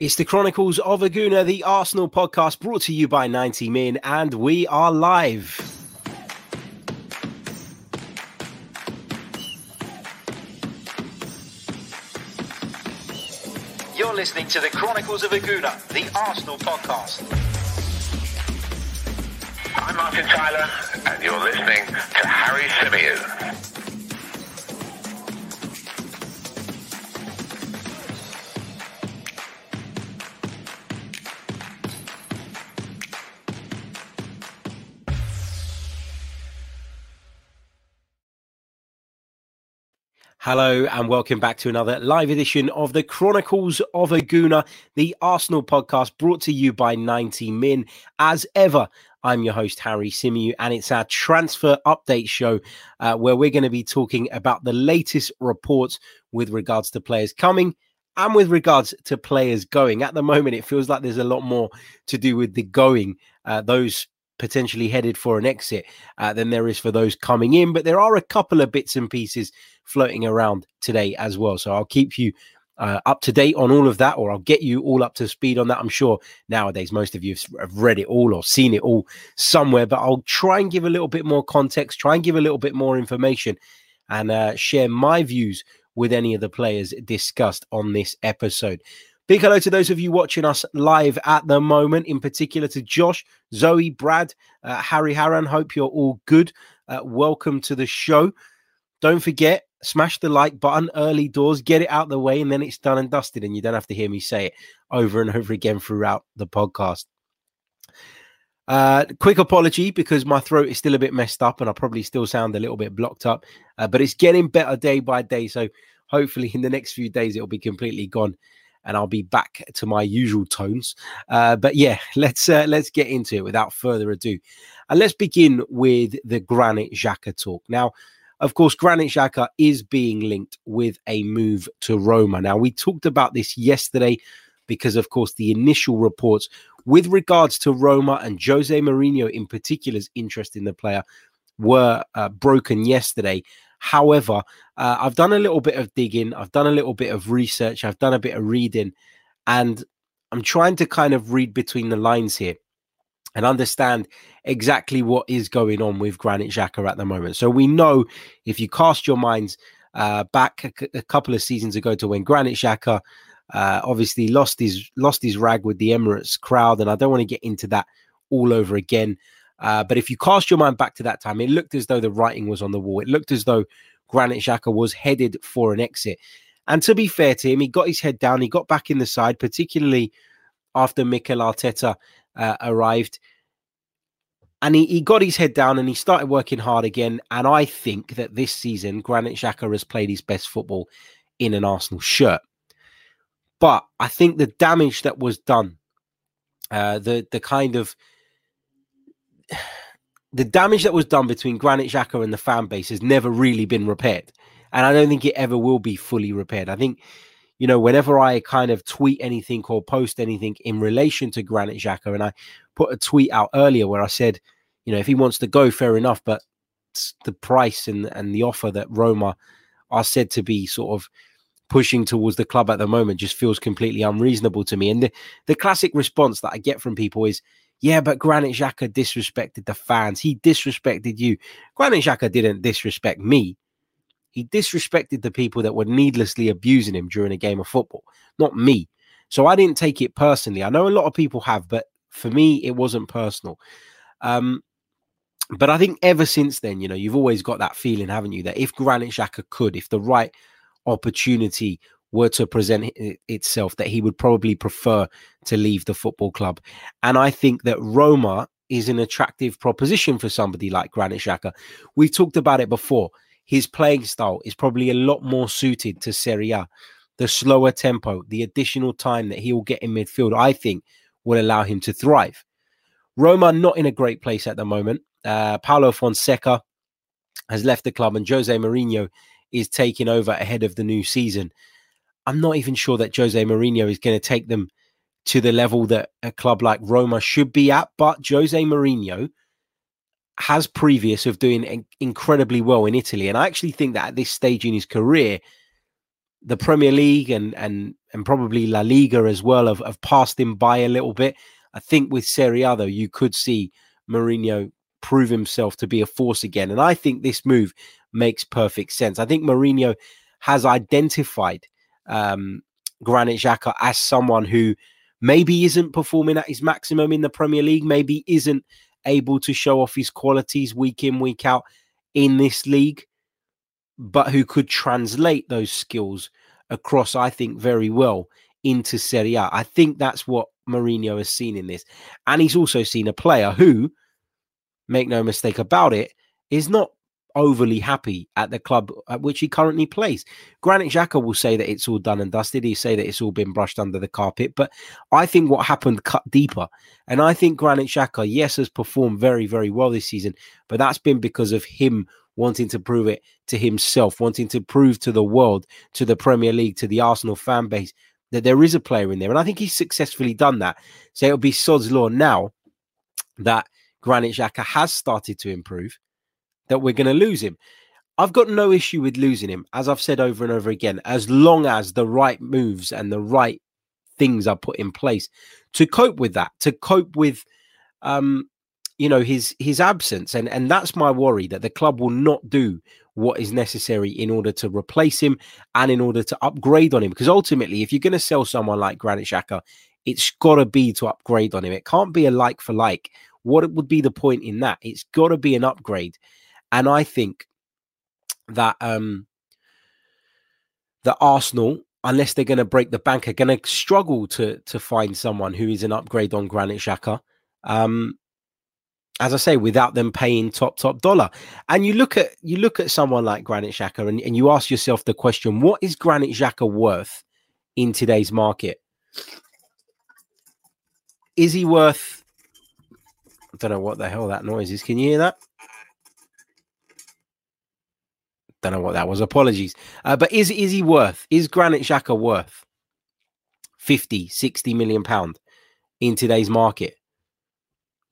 It's the Chronicles of a Gooner, the Arsenal podcast brought to you by 90 Min, and we are live. You're listening to the Chronicles of a Gooner, the Arsenal podcast. I'm Martin Tyler, and you're listening to Harry Symeou. Hello and welcome back to another live edition of the Chronicles of a Gooner, the Arsenal podcast brought to you by 90 Min. As ever, I'm your host, Harry Symeou, and it's our transfer update show uh, where we're going to be talking about the latest reports with regards to players coming and with regards to players going. At the moment, it feels like there's a lot more to do with the going. Uh, those potentially headed for an exit uh, than there is for those coming in. But there are a couple of bits and pieces floating around today as well. So I'll keep you uh, up to date on all of that, or I'll get you all up to speed on that. I'm sure nowadays most of you have read it all or seen it all somewhere, but I'll try and give a little bit more context, try and give a little bit more information, and uh, share my views with any of the players discussed on this episode. Big hello to those of you watching us live at the moment, in particular to Josh, Zoe, Brad, uh, Harry Haran. Hope you're all good. Uh, welcome to the show. Don't forget, smash the like button early doors, get it out the way, and then it's done and dusted, and you don't have to hear me say it over and over again throughout the podcast. Uh, quick apology because my throat is still a bit messed up and I probably still sound a little bit blocked up, uh, but it's getting better day by day. So hopefully, in the next few days, it'll be completely gone and I'll be back to my usual tones. Uh, but yeah, let's uh, let's get into it without further ado, and let's begin with the Granit Xhaka talk. Now, of course, Granit Xhaka is being linked with a move to Roma. Now, we talked about this yesterday because, of course, the initial reports with regards to Roma and Jose Mourinho in particular's interest in the player were uh, broken yesterday. However, uh, I've done a little bit of digging, I've done a little bit of research, I've done a bit of reading, and I'm trying to kind of read between the lines here and understand exactly what is going on with Granit Xhaka at the moment. So we know if you cast your minds uh, back a, a, couple of seasons ago to when Granit Xhaka uh, obviously lost his lost his rag with the Emirates crowd, and I don't want to get into that all over again. Uh, but if you cast your mind back to that time, it looked as though the writing was on the wall. It looked as though Granit Xhaka was headed for an exit. And to be fair to him, he got his head down. He got back in the side, particularly after Mikel Arteta uh, arrived. And he, he got his head down and he started working hard again. And I think that this season, Granit Xhaka has played his best football in an Arsenal shirt. But I think the damage that was done, uh, the the kind of the damage that was done between Granit Xhaka and the fan base has never really been repaired. And I don't think it ever will be fully repaired. I think, you know, whenever I kind of tweet anything or post anything in relation to Granit Xhaka, and I put a tweet out earlier where I said, you know, if he wants to go, fair enough, but the price and, and the offer that Roma are said to be sort of pushing towards the club at the moment just feels completely unreasonable to me. And the, the classic response that I get from people is, yeah, but Granit Xhaka disrespected the fans. He disrespected you. Granit Xhaka didn't disrespect me. He disrespected the people that were needlessly abusing him during a game of football, not me. So I didn't take it personally. I know a lot of people have, but for me, it wasn't personal. Um, but I think ever since then, you know, you've always got that feeling, haven't you, that if Granit Xhaka could, if the right opportunity were to present itself, that he would probably prefer to leave the football club. And I think that Roma is an attractive proposition for somebody like Granit Xhaka. We've talked about it before. His playing style is probably a lot more suited to Serie A. The slower tempo, the additional time that he will get in midfield, I think will allow him to thrive. Roma not in a great place at the moment. Uh, Paulo Fonseca has left the club and Jose Mourinho is taking over ahead of the new season. I'm not even sure that Jose Mourinho is going to take them to the level that a club like Roma should be at. But Jose Mourinho has previous of doing incredibly well in Italy. And I actually think that at this stage in his career, the Premier League and and and probably La Liga as well have, have passed him by a little bit. I think with Serie A though, you could see Mourinho prove himself to be a force again, and I think this move makes perfect sense. I think Mourinho has identified um, Granit Xhaka as someone who maybe isn't performing at his maximum in the Premier League, maybe isn't able to show off his qualities week in week out in this league but who could translate those skills across, I think, very well into Serie A. I think that's what Mourinho has seen in this. And he's also seen a player who, make no mistake about it, is not overly happy at the club at which he currently plays. Granit Xhaka will say that it's all done and dusted. He say that it's all been brushed under the carpet. But I think what happened cut deeper. And I think Granit Xhaka, yes, has performed very, very well this season, but that's been because of him wanting to prove it to himself, wanting to prove to the world, to the Premier League, to the Arsenal fan base that there is a player in there. And I think he's successfully done that. So it'll be Sod's Law now that Granit Xhaka has started to improve, that we're going to lose him. I've got no issue with losing him, as I've said over and over again, as long as the right moves and the right things are put in place to cope with that, to cope with um, you know his his absence. And and that's my worry that the club will not do what is necessary in order to replace him and in order to upgrade on him. Because ultimately if you're going to sell someone like Granit Xhaka it's got to be to upgrade on him. It can't be a like for like. What would be the point in that? It's got to be an upgrade and i think that um the Arsenal unless they're going to break the bank are going to struggle to to find someone who is an upgrade on Granit Xhaka um as I say, without them paying top top dollar. And you look at you look at someone like Granit Xhaka, and, and you ask yourself the question: What is Granit Xhaka worth in today's market? Is he worth? I don't know what the hell that noise is. Can you hear that? Don't know what that was. Apologies. Uh, but is is he worth? Is Granit Xhaka worth 50, 60 million pound in today's market?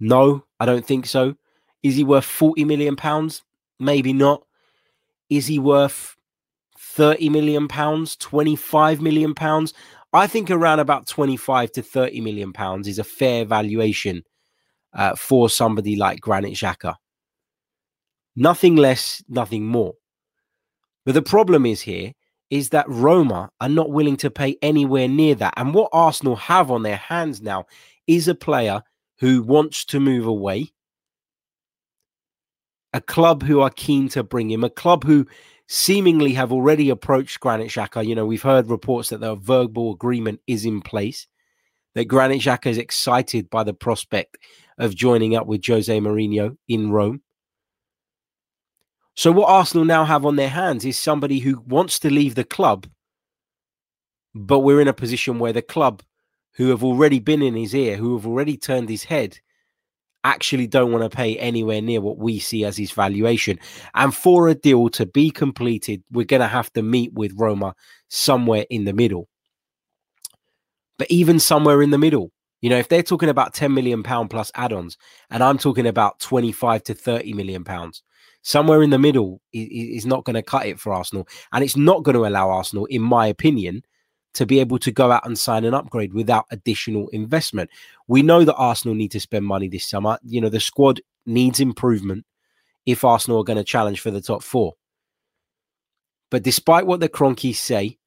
No, I don't think so. Is he worth 40 million pounds? Maybe not. Is he worth 30 million pounds, 25 million pounds? I think around about 25 to 30 million pounds is a fair valuation uh, for somebody like Granit Xhaka. Nothing less, nothing more. But the problem is here is that Roma are not willing to pay anywhere near that. And what Arsenal have on their hands now is a player who wants to move away, a club who are keen to bring him, a club who seemingly have already approached Granit Xhaka. You know, we've heard reports that the verbal agreement is in place, that Granit Xhaka is excited by the prospect of joining up with Jose Mourinho in Rome. So, what Arsenal now have on their hands is somebody who wants to leave the club, but we're in a position where the club who have already been in his ear, who have already turned his head, actually don't want to pay anywhere near what we see as his valuation. And for a deal to be completed, we're going to have to meet with Roma somewhere in the middle. But even somewhere in the middle, you know, if they're talking about 10 million pound plus add-ons, and I'm talking about 25 to 30 million pounds, somewhere in the middle is not going to cut it for Arsenal. And it's not going to allow Arsenal, in my opinion, to be able to go out and sign an upgrade without additional investment. We know that Arsenal need to spend money this summer. You know, the squad needs improvement if Arsenal are going to challenge for the top four. But despite what the Kroenkes say,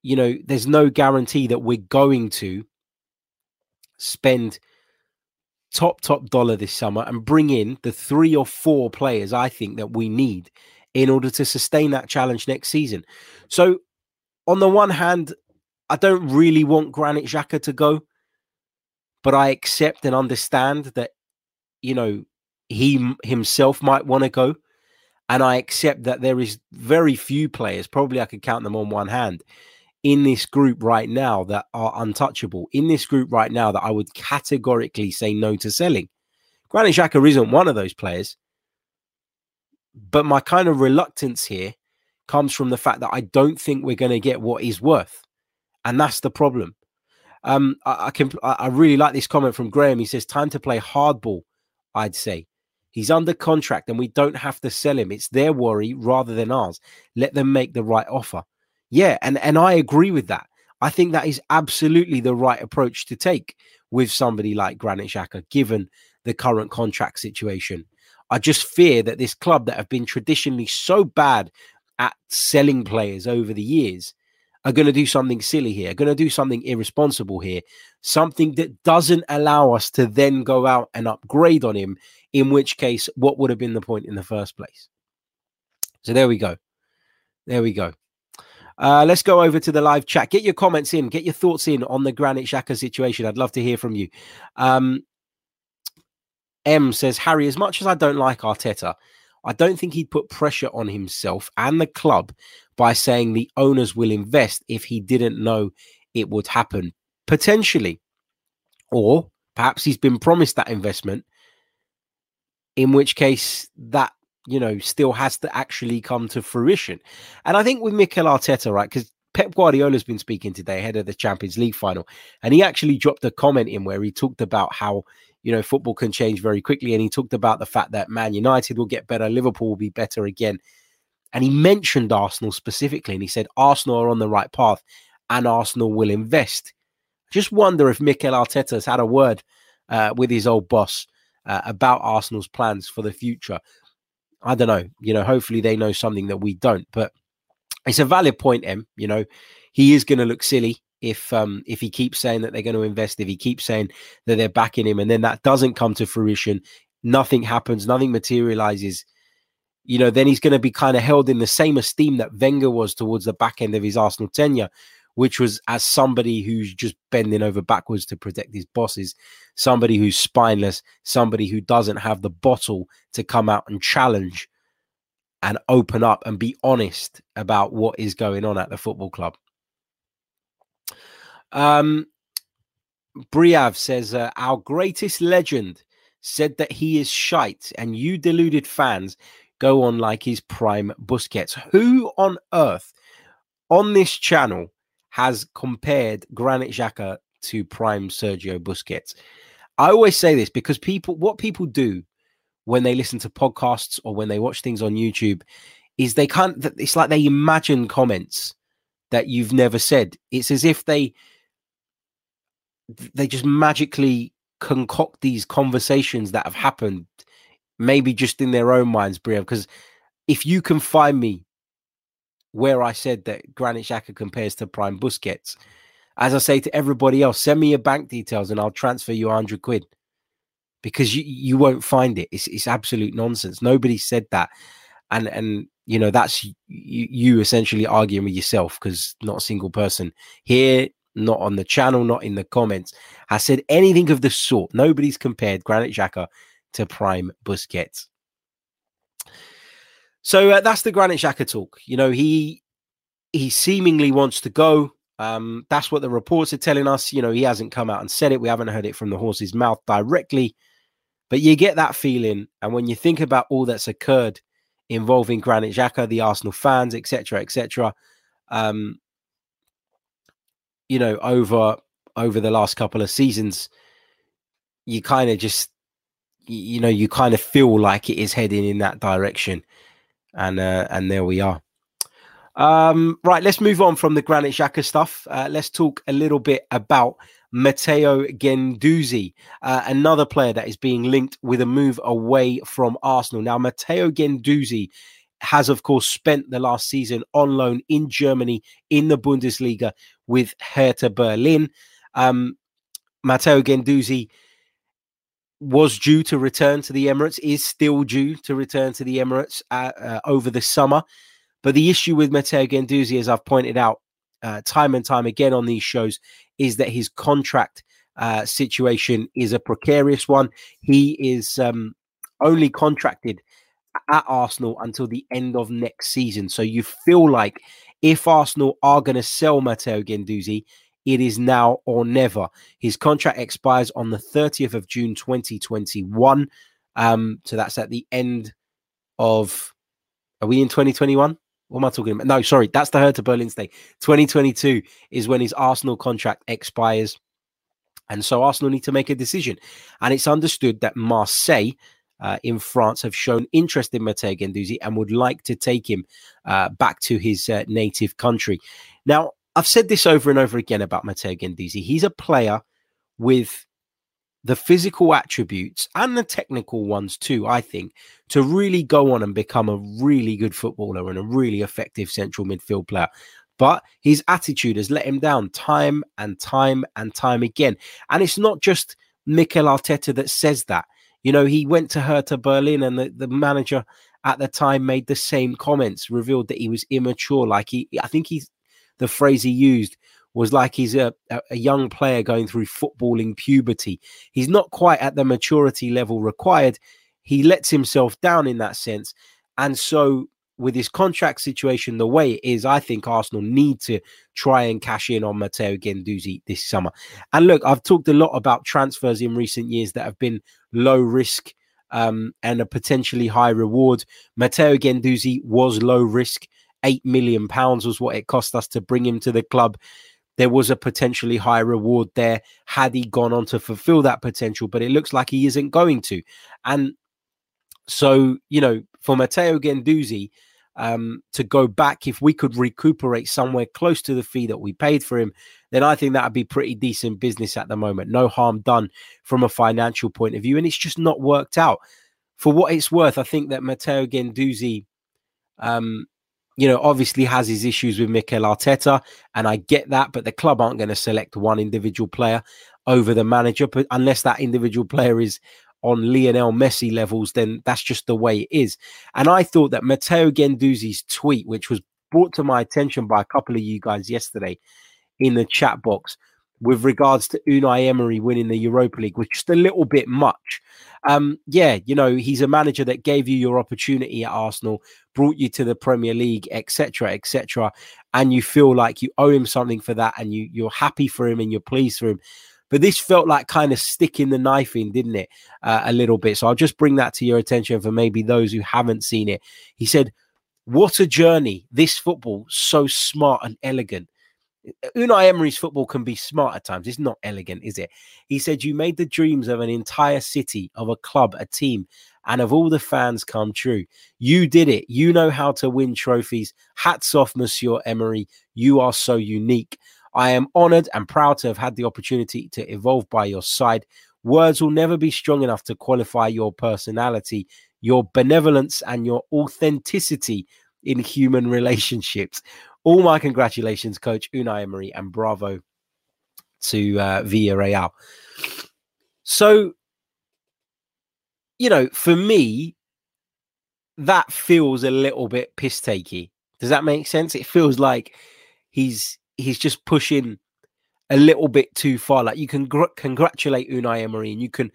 you know, there's no guarantee that we're going to spend top, top dollar this summer and bring in the three or four players I think that we need in order to sustain that challenge next season. So on the one hand, I don't really want Granit Xhaka to go, but I accept and understand that, you know, he himself might want to go. And I accept that there is very few players, probably I could count them on one hand, in this group right now that are untouchable. In this group right now that I would categorically say no to selling. Granit Xhaka isn't one of those players. But my kind of reluctance here comes from the fact that I don't think we're going to get what he's worth, and that's the problem. Um, I, I can I really like this comment from Graham. He says, "Time to play hardball." I'd say he's under contract, and we don't have to sell him. It's their worry rather than ours. Let them make the right offer. Yeah, and and I agree with that. I think that is absolutely the right approach to take with somebody like Granit Xhaka, given the current contract situation. I just fear that this club that have been traditionally so bad at selling players over the years are going to do something silly here, going to do something irresponsible here, something that doesn't allow us to then go out and upgrade on him, in which case, what would have been the point in the first place? So there we go. There we go. Uh, let's go over to the live chat. Get your comments in, get your thoughts in on the Granit Xhaka situation. I'd love to hear from you. Um, M says, Harry, as much as I don't like Arteta, I don't think he'd put pressure on himself and the club by saying the owners will invest if he didn't know it would happen. Potentially. Or perhaps he's been promised that investment, in which case that, you know, still has to actually come to fruition. And I think with Mikel Arteta, right, because Pep Guardiola's been speaking today ahead of the Champions League final, and he actually dropped a comment in where he talked about how you know, football can change very quickly. And he talked about the fact that Man United will get better, Liverpool will be better again. And he mentioned Arsenal specifically, and he said Arsenal are on the right path and Arsenal will invest. Just wonder if Mikel Arteta has had a word uh, with his old boss uh, about Arsenal's plans for the future. I don't know. You know, hopefully they know something that we don't. But it's a valid point, M. You know, he is going to look silly if um if he keeps saying that they're going to invest, if he keeps saying that they're backing him, and then that doesn't come to fruition, nothing happens, nothing materializes. You know, then he's going to be kind of held in the same esteem that Wenger was towards the back end of his Arsenal tenure, which was as somebody who's just bending over backwards to protect his bosses, somebody who's spineless, somebody who doesn't have the bottle to come out and challenge and open up and be honest about what is going on at the football club. Um, Briav says, uh, Our greatest legend said that he is shite, and you deluded fans go on like his prime Busquets. Who on earth on this channel has compared Granit Xhaka to prime Sergio Busquets? I always say this because people, what people do when they listen to podcasts or when they watch things on YouTube is they can't, it's like they imagine comments that you've never said. It's as if they, they just magically concoct these conversations that have happened, maybe just in their own minds, Bria. Because if you can find me where I said that Granit Xhaka compares to Prime Busquets, as I say to everybody else, send me your bank details and I'll transfer you 100 quid because you, you won't find it. It's, it's absolute nonsense. Nobody said that. And, and, you know, that's you, you essentially arguing with yourself because not a single person here not on the channel, not in the comments, has said anything of the sort. Nobody's compared Granit Xhaka to Prime Busquets. So uh, that's the Granit Xhaka talk. You know, he he seemingly wants to go. Um, that's what the reports are telling us. You know, he hasn't come out and said it. We haven't heard it from the horse's mouth directly, but you get that feeling. And when you think about all that's occurred involving Granit Xhaka, the Arsenal fans, etc., etc., um, you know, over over the last couple of seasons, you kind of just you know you kind of feel like it is heading in that direction and uh, and there we are um, right let's move on from the granit Xhaka stuff uh, let's talk a little bit about Matteo Guendouzi, uh, another player that is being linked with a move away from Arsenal. Now, Matteo Guendouzi has, of course, spent the last season on loan in Germany in the Bundesliga with Hertha Berlin. Um, Matteo Guendouzi was due to return to the Emirates, is still due to return to the Emirates uh, uh, over the summer. But the issue with Matteo Guendouzi, as I've pointed out uh, time and time again on these shows, is that his contract uh, situation is a precarious one. He is um, only contracted at Arsenal until the end of next season. So you feel like if Arsenal are going to sell Matteo Guendouzi, it is now or never. His contract expires on the 30th of June 2021. Um, so that's at the end of. Are we in 2021? What am I talking about? No, sorry, that's the Hertha Berlin stay. 2022 is when his Arsenal contract expires. And so Arsenal need to make a decision. And it's understood that Marseille uh, in France have shown interest in Matteo Guendouzi and would like to take him uh, back to his uh, native country. Now, I've said this over and over again about Matteo Guendouzi. He's a player with the physical attributes and the technical ones too, I think, to really go on and become a really good footballer and a really effective central midfield player. But his attitude has let him down time and time and time again. And it's not just Mikel Arteta that says that. You know, he went to Hertha Berlin and the, the manager at the time made the same comments, revealed that he was immature. Like he, I think he's the phrase he used was like he's a, a young player going through footballing puberty. He's not quite at the maturity level required. He lets himself down in that sense. And so, with his contract situation the way it is, I think Arsenal need to try and cash in on Matteo Guendouzi this summer. And look, I've talked a lot about transfers in recent years that have been low risk um, and a potentially high reward. Matteo Guendouzi was low risk. Eight million pounds was what it cost us to bring him to the club there was a potentially high reward there had he gone on to fulfill that potential, but it looks like he isn't going to. And so, you know, for Matteo Guendouzi um, to go back, if we could recuperate somewhere close to the fee that we paid for him, then I think that would be pretty decent business at the moment. No harm done from a financial point of view. And it's just not worked out. For what it's worth, I think that Matteo Guendouzi um, you know, obviously has his issues with Mikel Arteta, and I get that, but the club aren't going to select one individual player over the manager, but unless that individual player is on Lionel Messi levels, then that's just the way it is. And I thought that Matteo Guendouzi's tweet, which was brought to my attention by a couple of you guys yesterday in the chat box, with regards to Unai Emery winning the Europa League was just a little bit much. Um, yeah, you know, he's a manager that gave you your opportunity at Arsenal, brought you to the Premier League, etc., etc., and you feel like you owe him something for that, and you you're happy for him and you're pleased for him. But this felt like kind of sticking the knife in, didn't it? Uh, a little bit. So I'll just bring that to your attention for maybe those who haven't seen it. He said, "What a journey! This football, so smart and elegant." Unai Emery's football can be smart at times. It's not elegant, is it? He said, You made the dreams of an entire city, of a club, a team, and of all the fans come true. You did it. You know how to win trophies. Hats off, Monsieur Emery. You are so unique. I am honored and proud to have had the opportunity to evolve by your side. Words will never be strong enough to qualify your personality, your benevolence, and your authenticity in human relationships all my congratulations, Coach Unai Emery, and bravo to uh, Villarreal. So, you know, for me, that feels a little bit piss takey. Does that make sense? It feels like he's he's just pushing a little bit too far. Like you can gr- congratulate Unai Emery and you can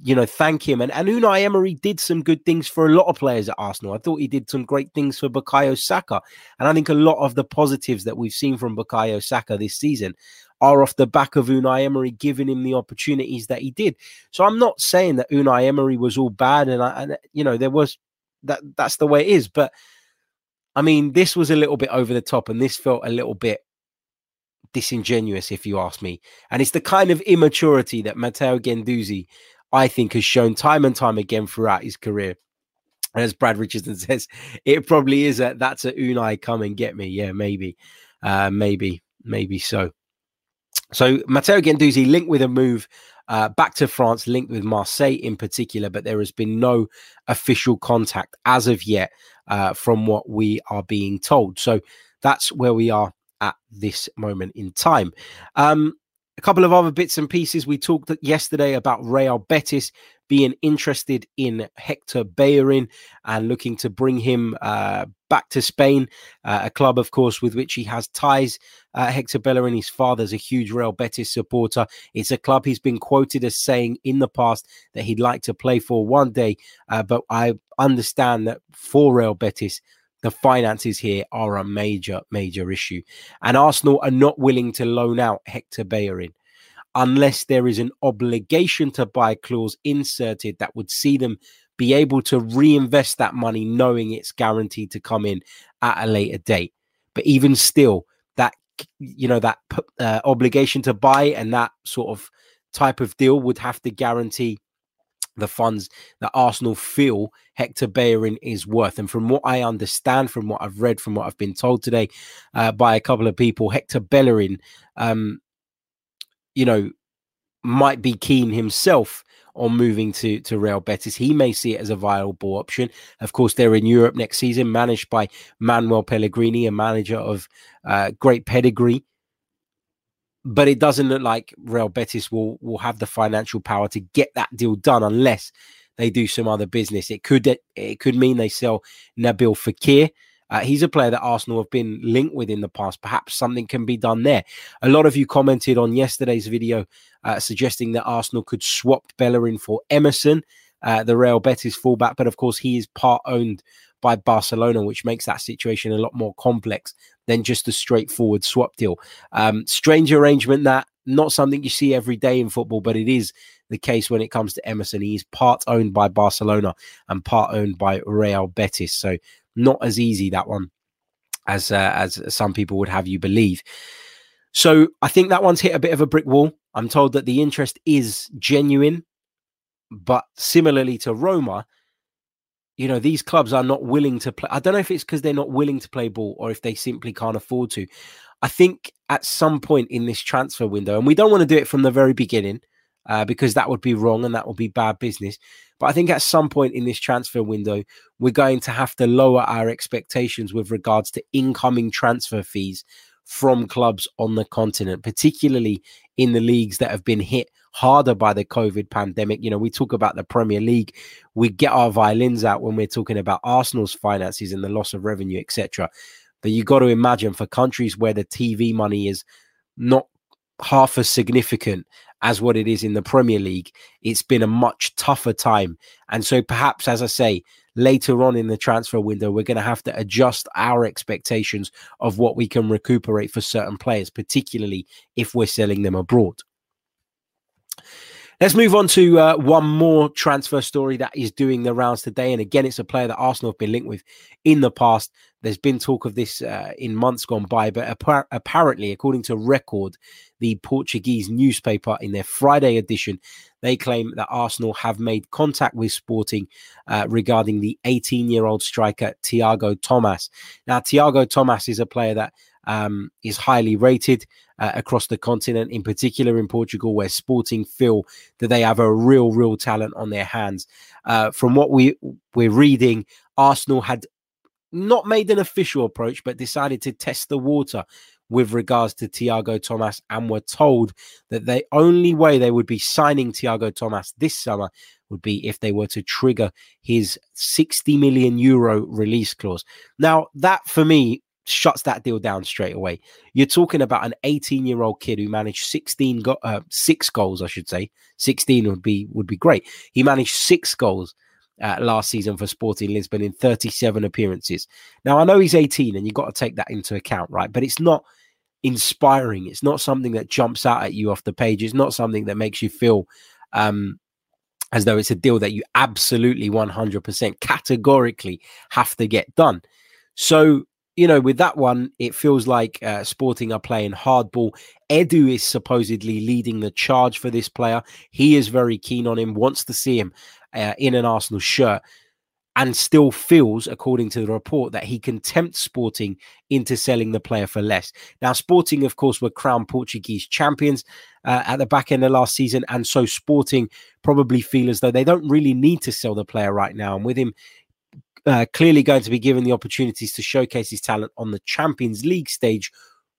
you know, thank him. And, and Unai Emery did some good things for a lot of players at Arsenal. I thought he did some great things for Bukayo Saka. And I think a lot of the positives that we've seen from Bukayo Saka this season are off the back of Unai Emery giving him the opportunities that he did. So I'm not saying that Unai Emery was all bad and, I, and you know, there was that that's the way it is. But I mean, this was a little bit over the top and this felt a little bit disingenuous, if you ask me. And it's the kind of immaturity that Matteo Guendouzi I think has shown time and time again throughout his career. And As Brad Richardson says, it probably is a that's a Unai come and get me. Yeah, maybe, uh, maybe, maybe so. So Matteo Guendouzi linked with a move uh, back to France, linked with Marseille in particular, but there has been no official contact as of yet, uh, from what we are being told. So that's where we are at this moment in time. Um, a couple of other bits and pieces. We talked yesterday about Real Betis being interested in Hector Bellerin and looking to bring him uh, back to Spain, uh, a club, of course, with which he has ties. Uh, Hector Bellerin, his father's a huge Real Betis supporter. It's a club he's been quoted as saying in the past that he'd like to play for one day. Uh, but I understand that for Real Betis, the finances here are a major, major issue. And Arsenal are not willing to loan out Hector Bellerin unless there is an obligation to buy clause inserted that would see them be able to reinvest that money knowing it's guaranteed to come in at a later date. But even still, that you know that uh, obligation to buy and that sort of type of deal would have to guarantee the funds that Arsenal feel Hector Bellerin is worth. And from what I understand, from what I've read, from what I've been told today uh, by a couple of people, Hector Bellerin, um, you know, might be keen himself on moving to to Real Betis. He may see it as a viable option. Of course, they're in Europe next season, managed by Manuel Pellegrini, a manager of uh, great pedigree. But it doesn't look like Real Betis will will have the financial power to get that deal done unless they do some other business. It could it could mean they sell Nabil Fekir. Uh, he's a player that Arsenal have been linked with in the past. Perhaps something can be done there. A lot of you commented on yesterday's video uh, suggesting that Arsenal could swap Bellerin for Emerson, uh, the Real Betis fullback. But of course, he is part owned by Barcelona, which makes that situation a lot more complex than just a straightforward swap deal. Um, strange arrangement that not something you see every day in football, but it is the case when it comes to Emerson. He's part owned by Barcelona and part owned by Real Betis. So not as easy that one as uh, as some people would have you believe. So I think that one's hit a bit of a brick wall. I'm told that the interest is genuine, but similarly to Roma, you know, these clubs are not willing to play. I don't know if it's because they're not willing to play ball or if they simply can't afford to. I think at some point in this transfer window, and we don't want to do it from the very beginning uh, because that would be wrong and that would be bad business. But I think at some point in this transfer window, we're going to have to lower our expectations with regards to incoming transfer fees from clubs on the continent, particularly in the leagues that have been hit harder by the COVID pandemic. You know, we talk about the Premier League, we get our violins out when we're talking about Arsenal's finances and the loss of revenue, etc. But you got to imagine for countries where the TV money is not half as significant as what it is in the Premier League, it's been a much tougher time. And so perhaps, as I say, later on in the transfer window, we're going to have to adjust our expectations of what we can recuperate for certain players, particularly if we're selling them abroad. Let's move on to uh, one more transfer story that is doing the rounds today. And again, it's a player that Arsenal have been linked with in the past. There's been talk of this uh, in months gone by, but appa- apparently, according to Record, the Portuguese newspaper in their Friday edition, they claim that Arsenal have made contact with Sporting uh, regarding the 18 year old striker Tiago Tomas. Now, Tiago Tomas is a player that um, is highly rated uh, across the continent, in particular in Portugal, where Sporting feel that they have a real, real talent on their hands. Uh, from what we we're reading, Arsenal had not made an official approach, but decided to test the water with regards to Tiago Tomas and were told that the only way they would be signing Tiago Tomas this summer would be if they were to trigger his 60 million euro release clause. Now, that for me shuts that deal down straight away. You're talking about an 18 year old kid who managed 16 go- uh, six goals, I should say. 16 would be would be great. He managed six goals uh, last season for Sporting Lisbon in 37 appearances. Now I know he's 18, and you've got to take that into account, right? But it's not inspiring. It's not something that jumps out at you off the page. It's not something that makes you feel um, as though it's a deal that you absolutely 100% categorically have to get done. So you know, with that one, it feels like uh, Sporting are playing hardball. Edu is supposedly leading the charge for this player. He is very keen on him, wants to see him uh, in an Arsenal shirt, and still feels, according to the report, that he can tempt Sporting into selling the player for less. Now, Sporting, of course, were crowned Portuguese champions uh, at the back end of last season, and so Sporting probably feel as though they don't really need to sell the player right now. And with him uh, clearly going to be given the opportunities to showcase his talent on the Champions League stage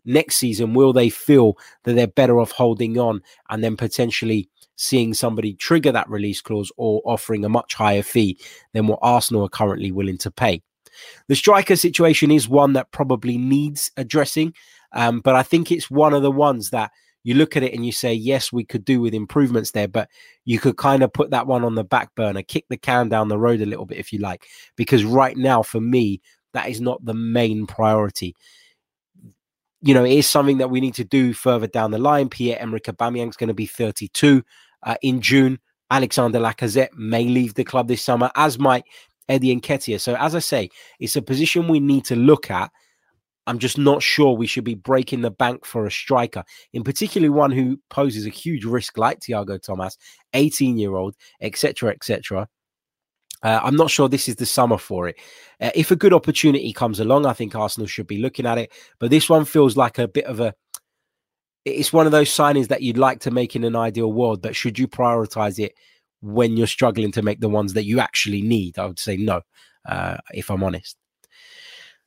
next season. Will they feel that they're better off holding on and then potentially seeing somebody trigger that release clause or offering a much higher fee than what Arsenal are currently willing to pay? The striker situation is one that probably needs addressing, um, but I think it's one of the ones that you look at it and you say, yes, we could do with improvements there, but you could kind of put that one on the back burner, kick the can down the road a little bit if you like, because right now, for me, that is not the main priority. You know, it is something that we need to do further down the line. Pierre Emerick is going to be 32 uh, in June. Alexander Lacazette may leave the club this summer, as might Eddie Nketiah. So, as I say, it's a position we need to look at I'm just not sure we should be breaking the bank for a striker, in particular one who poses a huge risk like Tiago Tomas, 18 year old, etc., etc. Uh, I'm not sure this is the summer for it. Uh, if a good opportunity comes along, I think Arsenal should be looking at it. But this one feels like a bit of a. It's one of those signings that you'd like to make in an ideal world, but should you prioritize it when you're struggling to make the ones that you actually need? I would say no, uh, if I'm honest.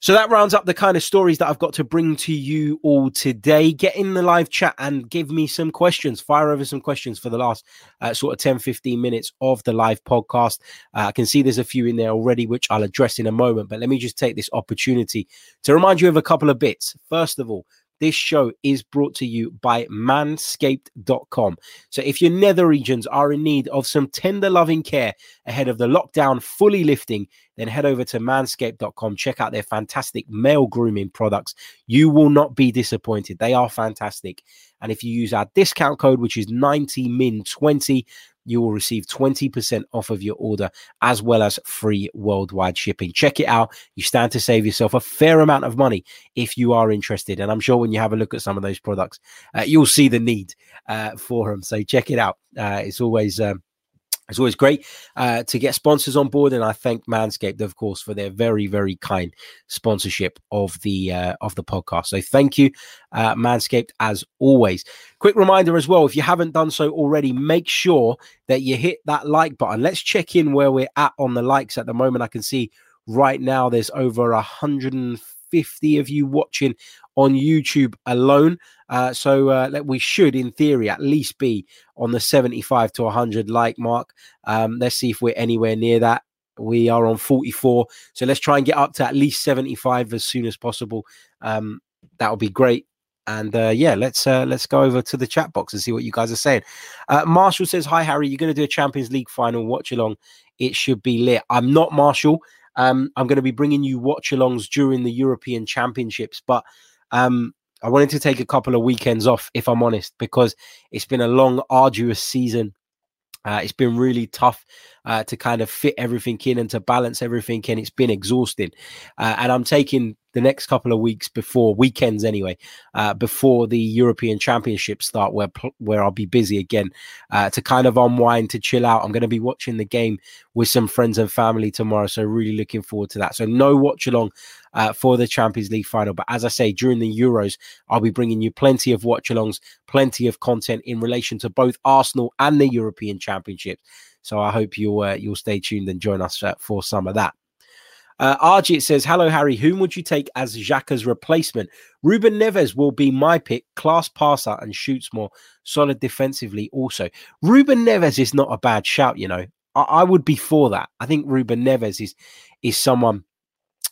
So that rounds up the kind of stories that I've got to bring to you all today. Get in the live chat and give me some questions. Fire over some questions for the last uh, sort of 10, 15 minutes of the live podcast. Uh, I can see there's a few in there already, which I'll address in a moment. But let me just take this opportunity to remind you of a couple of bits. First of all, this show is brought to you by manscaped.com. So if your nether regions are in need of some tender loving care ahead of the lockdown fully lifting, then head over to manscaped.com. Check out their fantastic male grooming products. You will not be disappointed. They are fantastic. And if you use our discount code, which is 90min20, you will receive 20% off of your order as well as free worldwide shipping. Check it out. You stand to save yourself a fair amount of money if you are interested. And I'm sure when you have a look at some of those products, uh, you'll see the need uh, for them. So check it out. Uh, it's always. Um, it's always great uh, to get sponsors on board, and I thank Manscaped, of course, for their very, very kind sponsorship of the uh, of the podcast. So thank you, uh, Manscaped, as always. Quick reminder as well: if you haven't done so already, make sure that you hit that like button. Let's check in where we're at on the likes at the moment. I can see right now there's over 150 of you watching on YouTube alone. Uh, so uh, we should, in theory, at least be on the 75 to 100 like mark. Um, let's see if we're anywhere near that. We are on 44. So let's try and get up to at least 75 as soon as possible. Um, that would be great. And uh, yeah, let's uh, let's go over to the chat box and see what you guys are saying. Uh, Marshall says, "Hi Harry, you're going to do a Champions League final watch along. It should be lit." I'm not Marshall. Um, I'm going to be bringing you watch alongs during the European Championships, but um, I wanted to take a couple of weekends off, if I'm honest, because it's been a long, arduous season. Uh, it's been really tough uh, to kind of fit everything in and to balance everything in. It's been exhausting. Uh, and I'm taking the next couple of weeks before weekends anyway, uh, before the European Championships start, where where I'll be busy again uh, to kind of unwind, to chill out. I'm going to be watching the game with some friends and family tomorrow, so really looking forward to that. So no watch along uh, for the Champions League final, but as I say, during the Euros, I'll be bringing you plenty of watch alongs, plenty of content in relation to both Arsenal and the European Championships. So I hope you'll uh, you'll stay tuned and join us uh, for some of that. Uh, Arjit says, Hello, Harry. Whom would you take as Xhaka's replacement? Ruben Neves will be my pick. Class passer and shoots more. Solid defensively, also. Ruben Neves is not a bad shout, you know. I, I would be for that. I think Ruben Neves is is someone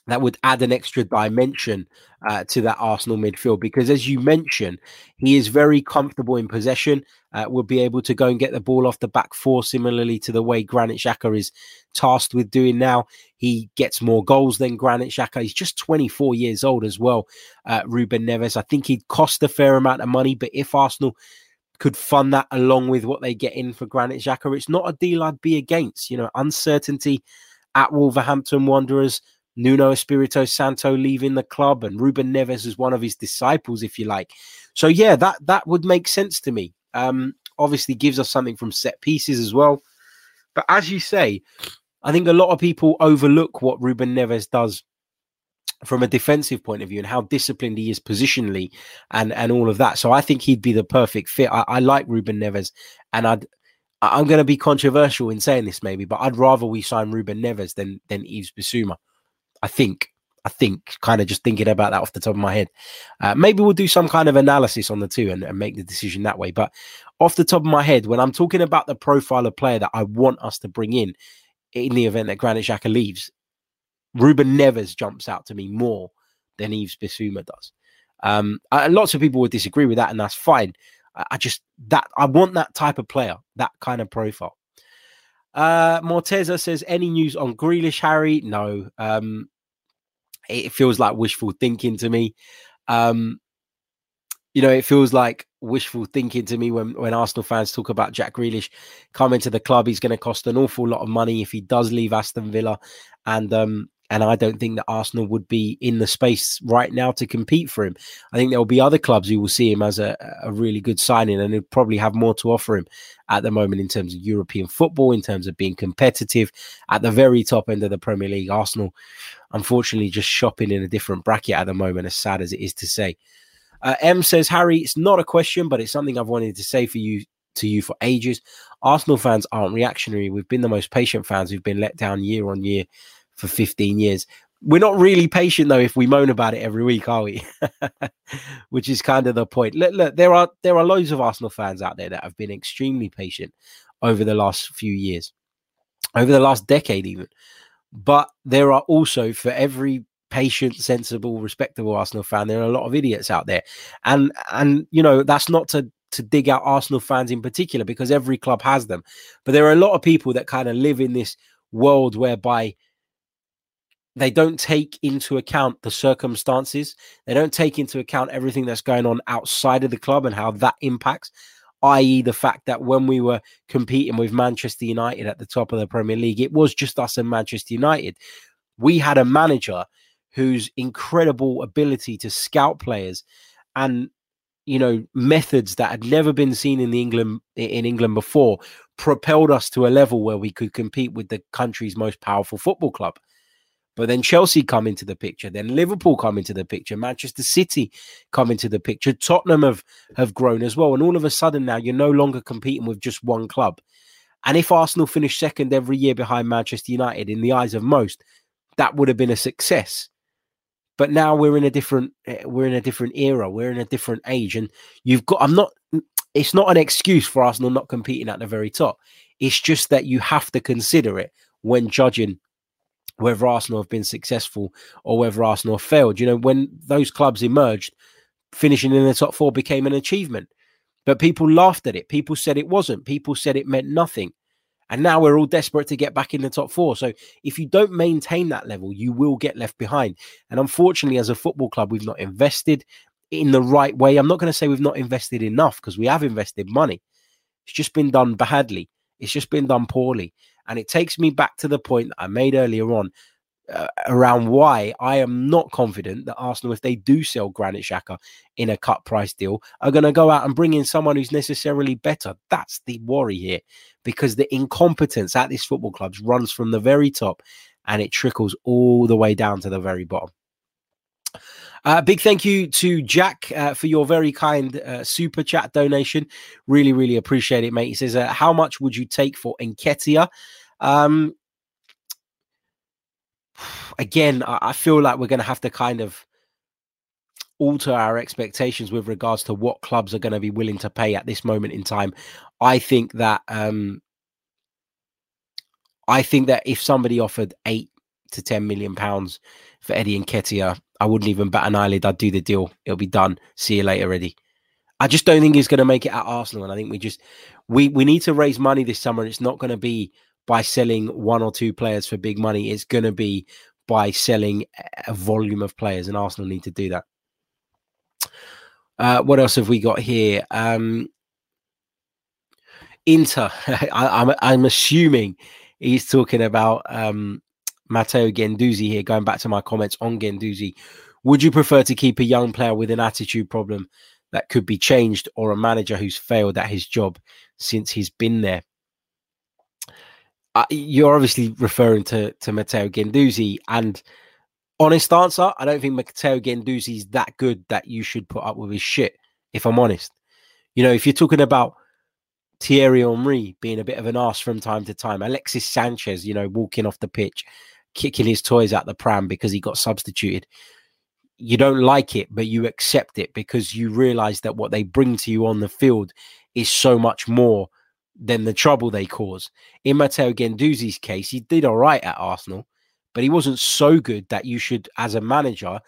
that would add an extra dimension uh, to that Arsenal midfield because, as you mentioned, he is very comfortable in possession. Uh, will be able to go and get the ball off the back four, similarly to the way Granit Xhaka is tasked with doing now. He gets more goals than Granit Xhaka. He's just 24 years old as well. Uh, Ruben Neves. I think he'd cost a fair amount of money, but if Arsenal could fund that along with what they get in for Granit Xhaka, it's not a deal I'd be against. You know, uncertainty at Wolverhampton Wanderers Nuno Espirito Santo leaving the club and Ruben Neves is one of his disciples, if you like. So yeah, that that would make sense to me. Um, obviously gives us something from set pieces as well. But as you say, I think a lot of people overlook what Ruben Neves does from a defensive point of view and how disciplined he is positionally and and all of that. So I think he'd be the perfect fit. I, I like Ruben Neves, and I'd I'm going to be controversial in saying this maybe, but I'd rather we sign Ruben Neves than than Yves Bissouma. I think. I think, kind of just thinking about that off the top of my head. Uh, maybe we'll do some kind of analysis on the two and, and, make the decision that way. But off the top of my head, when I'm talking about the profile of player that I want us to bring in in the event that Granit Xhaka leaves, Ruben Neves jumps out to me more than Yves Bissouma does. Um, I, lots of people would disagree with that, and that's fine. I, I just that I want that type of player, that kind of profile. Uh, Morteza says, any news on Grealish, Harry? No. Um, it feels like wishful thinking to me. Um, you know, it feels like wishful thinking to me when, when Arsenal fans talk about Jack Grealish coming to the club. He's going to cost an awful lot of money if he does leave Aston Villa, and um, And I don't think that Arsenal would be in the space right now to compete for him. I think there will be other clubs who will see him as a, a really good signing and who probably have more to offer him at the moment in terms of European football, in terms of being competitive at the very top end of the Premier League. Arsenal, unfortunately, just shopping in a different bracket at the moment, as sad as it is to say. Uh, M says, Harry, it's not a question, but it's something I've wanted to say for you to you for ages. Arsenal fans aren't reactionary. We've been the most patient fans We've been let down year on year for 15 years. We're not really patient though if we moan about it every week, are we? Which is kind of the point. Look, look, there are there are loads of Arsenal fans out there that have been extremely patient over the last few years, over the last decade even. But there are also for every patient, sensible, respectable Arsenal fan, there are a lot of idiots out there, and and you know that's not to to dig out Arsenal fans in particular because every club has them, but there are a lot of people that kind of live in this world whereby they don't take into account the circumstances. They don't take into account everything that's going on outside of the club and how that impacts, i.e., the fact that when we were competing with Manchester United at the top of the Premier League, it was just us and Manchester United. We had a manager whose incredible ability to scout players and you know methods that had never been seen in the England in England before propelled us to a level where we could compete with the country's most powerful football club. But then Chelsea come into the picture, then Liverpool come into the picture, Manchester City come into the picture, Tottenham have have grown as well, and all of a sudden now you're no longer competing with just one club. And if Arsenal finish second every year behind Manchester United, in the eyes of most, that would have been a success. But now we're in a different eh, we're in a different era, we're in a different age, and you've got. I'm not. It's not an excuse for Arsenal not competing at the very top. It's just that you have to consider it when judging whether Arsenal have been successful or whether Arsenal failed. You know, when those clubs emerged, finishing in the top four became an achievement. But people laughed at it. People said it wasn't. People said it meant nothing. And now we're all desperate to get back in the top four. So if you don't maintain that level, you will get left behind. And unfortunately, as a football club, we've not invested in the right way. I'm not going to say we've not invested enough because we have invested money. It's just been done badly. It's just been done poorly. And it takes me back to the point that I made earlier on uh, around why I am not confident that Arsenal, if they do sell Granit Xhaka in a cut price deal, are going to go out and bring in someone who's necessarily better. That's the worry here because the incompetence at these football clubs runs from the very top and it trickles all the way down to the very bottom. Uh, big thank you to Jack uh, for your very kind uh, super chat donation. Really, really appreciate it, mate. He says, uh, How much would you take for Nketiah? Um, again, I, I feel like we're going to have to kind of alter our expectations with regards to what clubs are going to be willing to pay at this moment in time. I think that um, I think that if somebody offered eight to ten million pounds for Eddie Nketiah, I wouldn't even bat an eyelid. I'd do the deal. It'll be done. See you later, Eddie. I just don't think he's going to make it at Arsenal, and I think we just we we need to raise money this summer. And it's not going to be by selling one or two players for big money. It's going to be by selling a volume of players, and Arsenal need to do that. Uh, what else have we got here? Um, Inter. I, am I'm, I'm assuming he's talking about um, Matteo Guendouzi here. Going back to my comments on Guendouzi, would you prefer to keep a young player with an attitude problem that could be changed, or a manager who's failed at his job since he's been there? Uh, you're obviously referring to to Matteo Guendouzi, and honest answer, I don't think Matteo Guendouzi is that good that you should put up with his shit. If I'm honest, you know, if you're talking about Thierry Henry being a bit of an ass from time to time, Alexis Sanchez, you know, walking off the pitch, kicking his toys out the pram because he got substituted. You don't like it, but you accept it because you realize that what they bring to you on the field is so much more than the trouble they cause. In Matteo Guendouzi's case, he did all right at Arsenal, but he wasn't so good that you should, as a manager,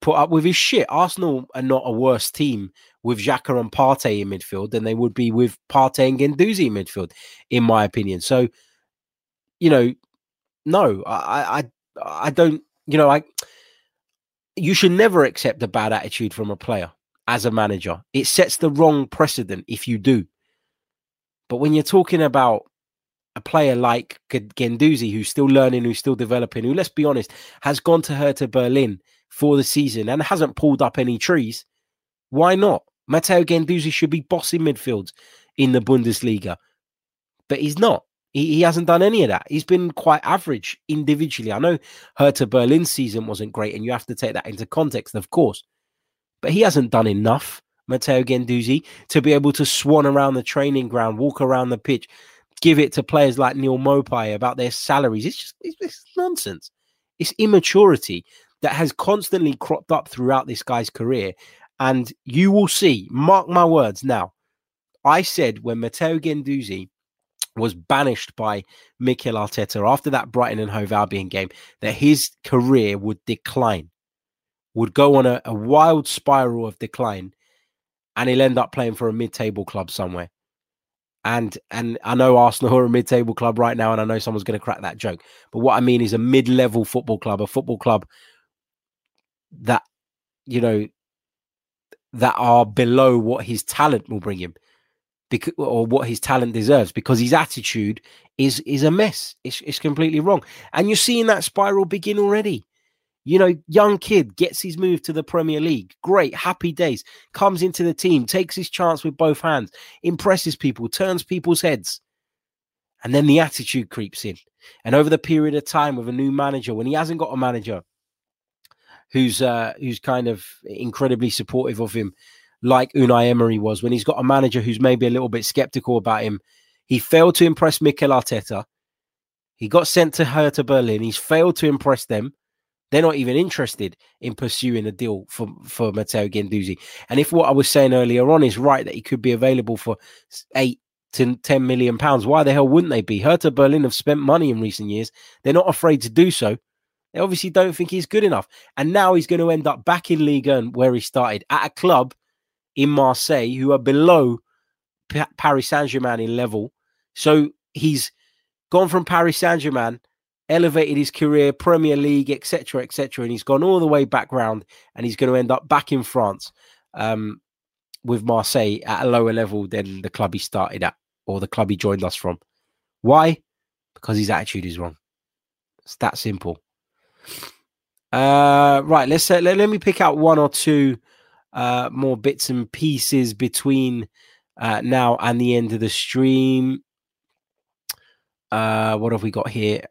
put up with his shit. Arsenal are not a worse team with Xhaka and Partey in midfield than they would be with Partey and Guendouzi in midfield, in my opinion. So, you know, no, I, I, I don't. You know, I. You should never accept a bad attitude from a player as a manager. It sets the wrong precedent if you do. But when you're talking about a player like Guendouzi, who's still learning, who's still developing, who, let's be honest, has gone to Hertha Berlin for the season and hasn't pulled up any trees, why not? Matteo Guendouzi should be bossing midfields in the Bundesliga, but he's not. He, he hasn't done any of that. He's been quite average individually. I know Hertha Berlin's season wasn't great, and you have to take that into context, of course, but he hasn't done enough, Matteo Guendouzi, to be able to swan around the training ground, walk around the pitch, give it to players like Neal Maupay about their salaries. It's just it's, it's nonsense. It's immaturity that has constantly cropped up throughout this guy's career. And you will see, mark my words now. I said when Matteo Guendouzi was banished by Mikel Arteta after that Brighton and Hove Albion game, that his career would decline, would go on a, a wild spiral of decline, and he'll end up playing for a mid-table club somewhere. And and I know Arsenal are a mid-table club right now, and I know someone's going to crack that joke. But what I mean is a mid-level football club, a football club that you know that are below what his talent will bring him because or what his talent deserves because his attitude is is a mess. It's, it's completely wrong. And you're seeing that spiral begin already. You know young kid gets his move to the premier league. Great happy days. Comes into the team takes his chance with both hands impresses people turns people's heads. And then the attitude creeps in. And over the period of time with a new manager when he hasn't got a manager who's uh, who's kind of incredibly supportive of him, like Unai Emery was when he's got a manager who's maybe a little bit skeptical about him. He failed to impress Mikel Arteta. He got sent to Hertha Berlin. He's failed to impress them. They're not even interested in pursuing a deal for, for Matteo Guendouzi. And if what I was saying earlier on is right, that he could be available for eight to 10 million pounds, why the hell wouldn't they be? Hertha Berlin have spent money in recent years. They're not afraid to do so. They obviously don't think he's good enough. And now he's going to end up back in Ligue 1 where he started at a club in Marseille who are below P- Paris Saint Germain in level. So he's gone from Paris Saint Germain, elevated his career, Premier League, etc., etc., and he's gone all the way back round, and he's going to end up back in France um, with Marseille at a lower level than the club he started at or the club he joined us from. Why? Because his attitude is wrong. It's that simple. Uh, right, let's uh, let, let me pick out one or two uh, more bits and pieces between uh, now and the end of the stream. Uh, what have we got here?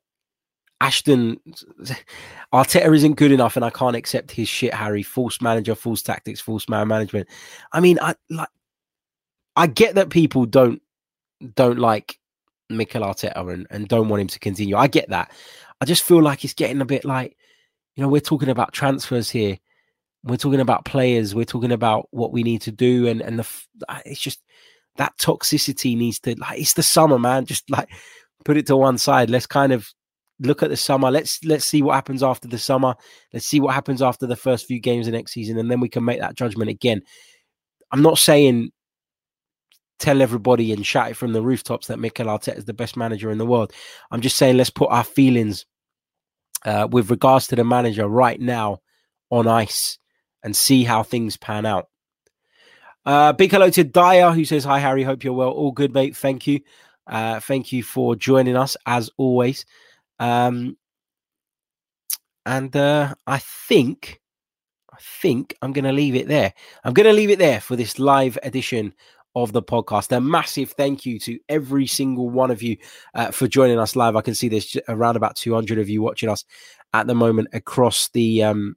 Ashton Arteta isn't good enough, and I can't accept his shit. Harry, false manager, false tactics, false man management. I mean, I like, I get that people don't don't like Mikel Arteta and, and don't want him to continue. I get that. I just feel like it's getting a bit like, you know, we're talking about transfers here. We're talking about players. We're talking about what we need to do, and and the it's just that toxicity needs to like it's the summer, man. Just like put it to one side. Let's kind of look at the summer. Let's let's see what happens after the summer. Let's see what happens after the first few games of next season, and then we can make that judgment again. I'm not saying tell everybody and shout it from the rooftops that Mikel Arteta is the best manager in the world. I'm just saying let's put our feelings uh, with regards to the manager right now on ice and see how things pan out. Uh, big hello to Dyer who says, Hi, Harry. Hope you're well. All good, mate. Thank you. Uh, thank you for joining us as always. Um, and uh, I think, I think I'm going to leave it there. I'm going to leave it there for this live edition of the podcast. A massive thank you to every single one of you uh, for joining us live. I can see there's around about 200 of you watching us at the moment across the um,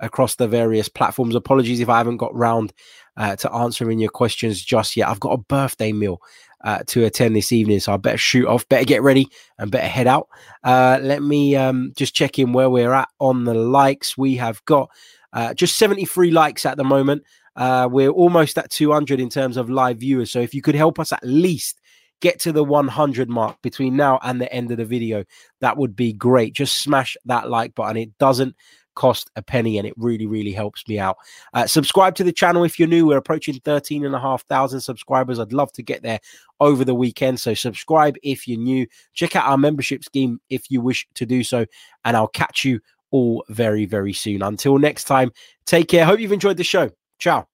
across the various platforms. Apologies if I haven't got round uh, to answering your questions just yet. I've got a birthday meal uh, to attend this evening, so I better shoot off, better get ready, and better head out. Uh, let me um, just check in where we're at on the likes. We have got uh, just 73 likes at the moment. Uh, we're almost at 200 in terms of live viewers. So if you could help us at least get to the 100 mark between now and the end of the video, that would be great. Just smash that like button. It doesn't cost a penny and it really really helps me out. Uh, subscribe to the channel if you're new. We're approaching 13 and a half thousand subscribers. I'd love to get there over the weekend so subscribe if you're new. Check out our membership scheme if you wish to do so and i'll catch you all very very soon. Until next time take care. Hope you've enjoyed the show. Ciao.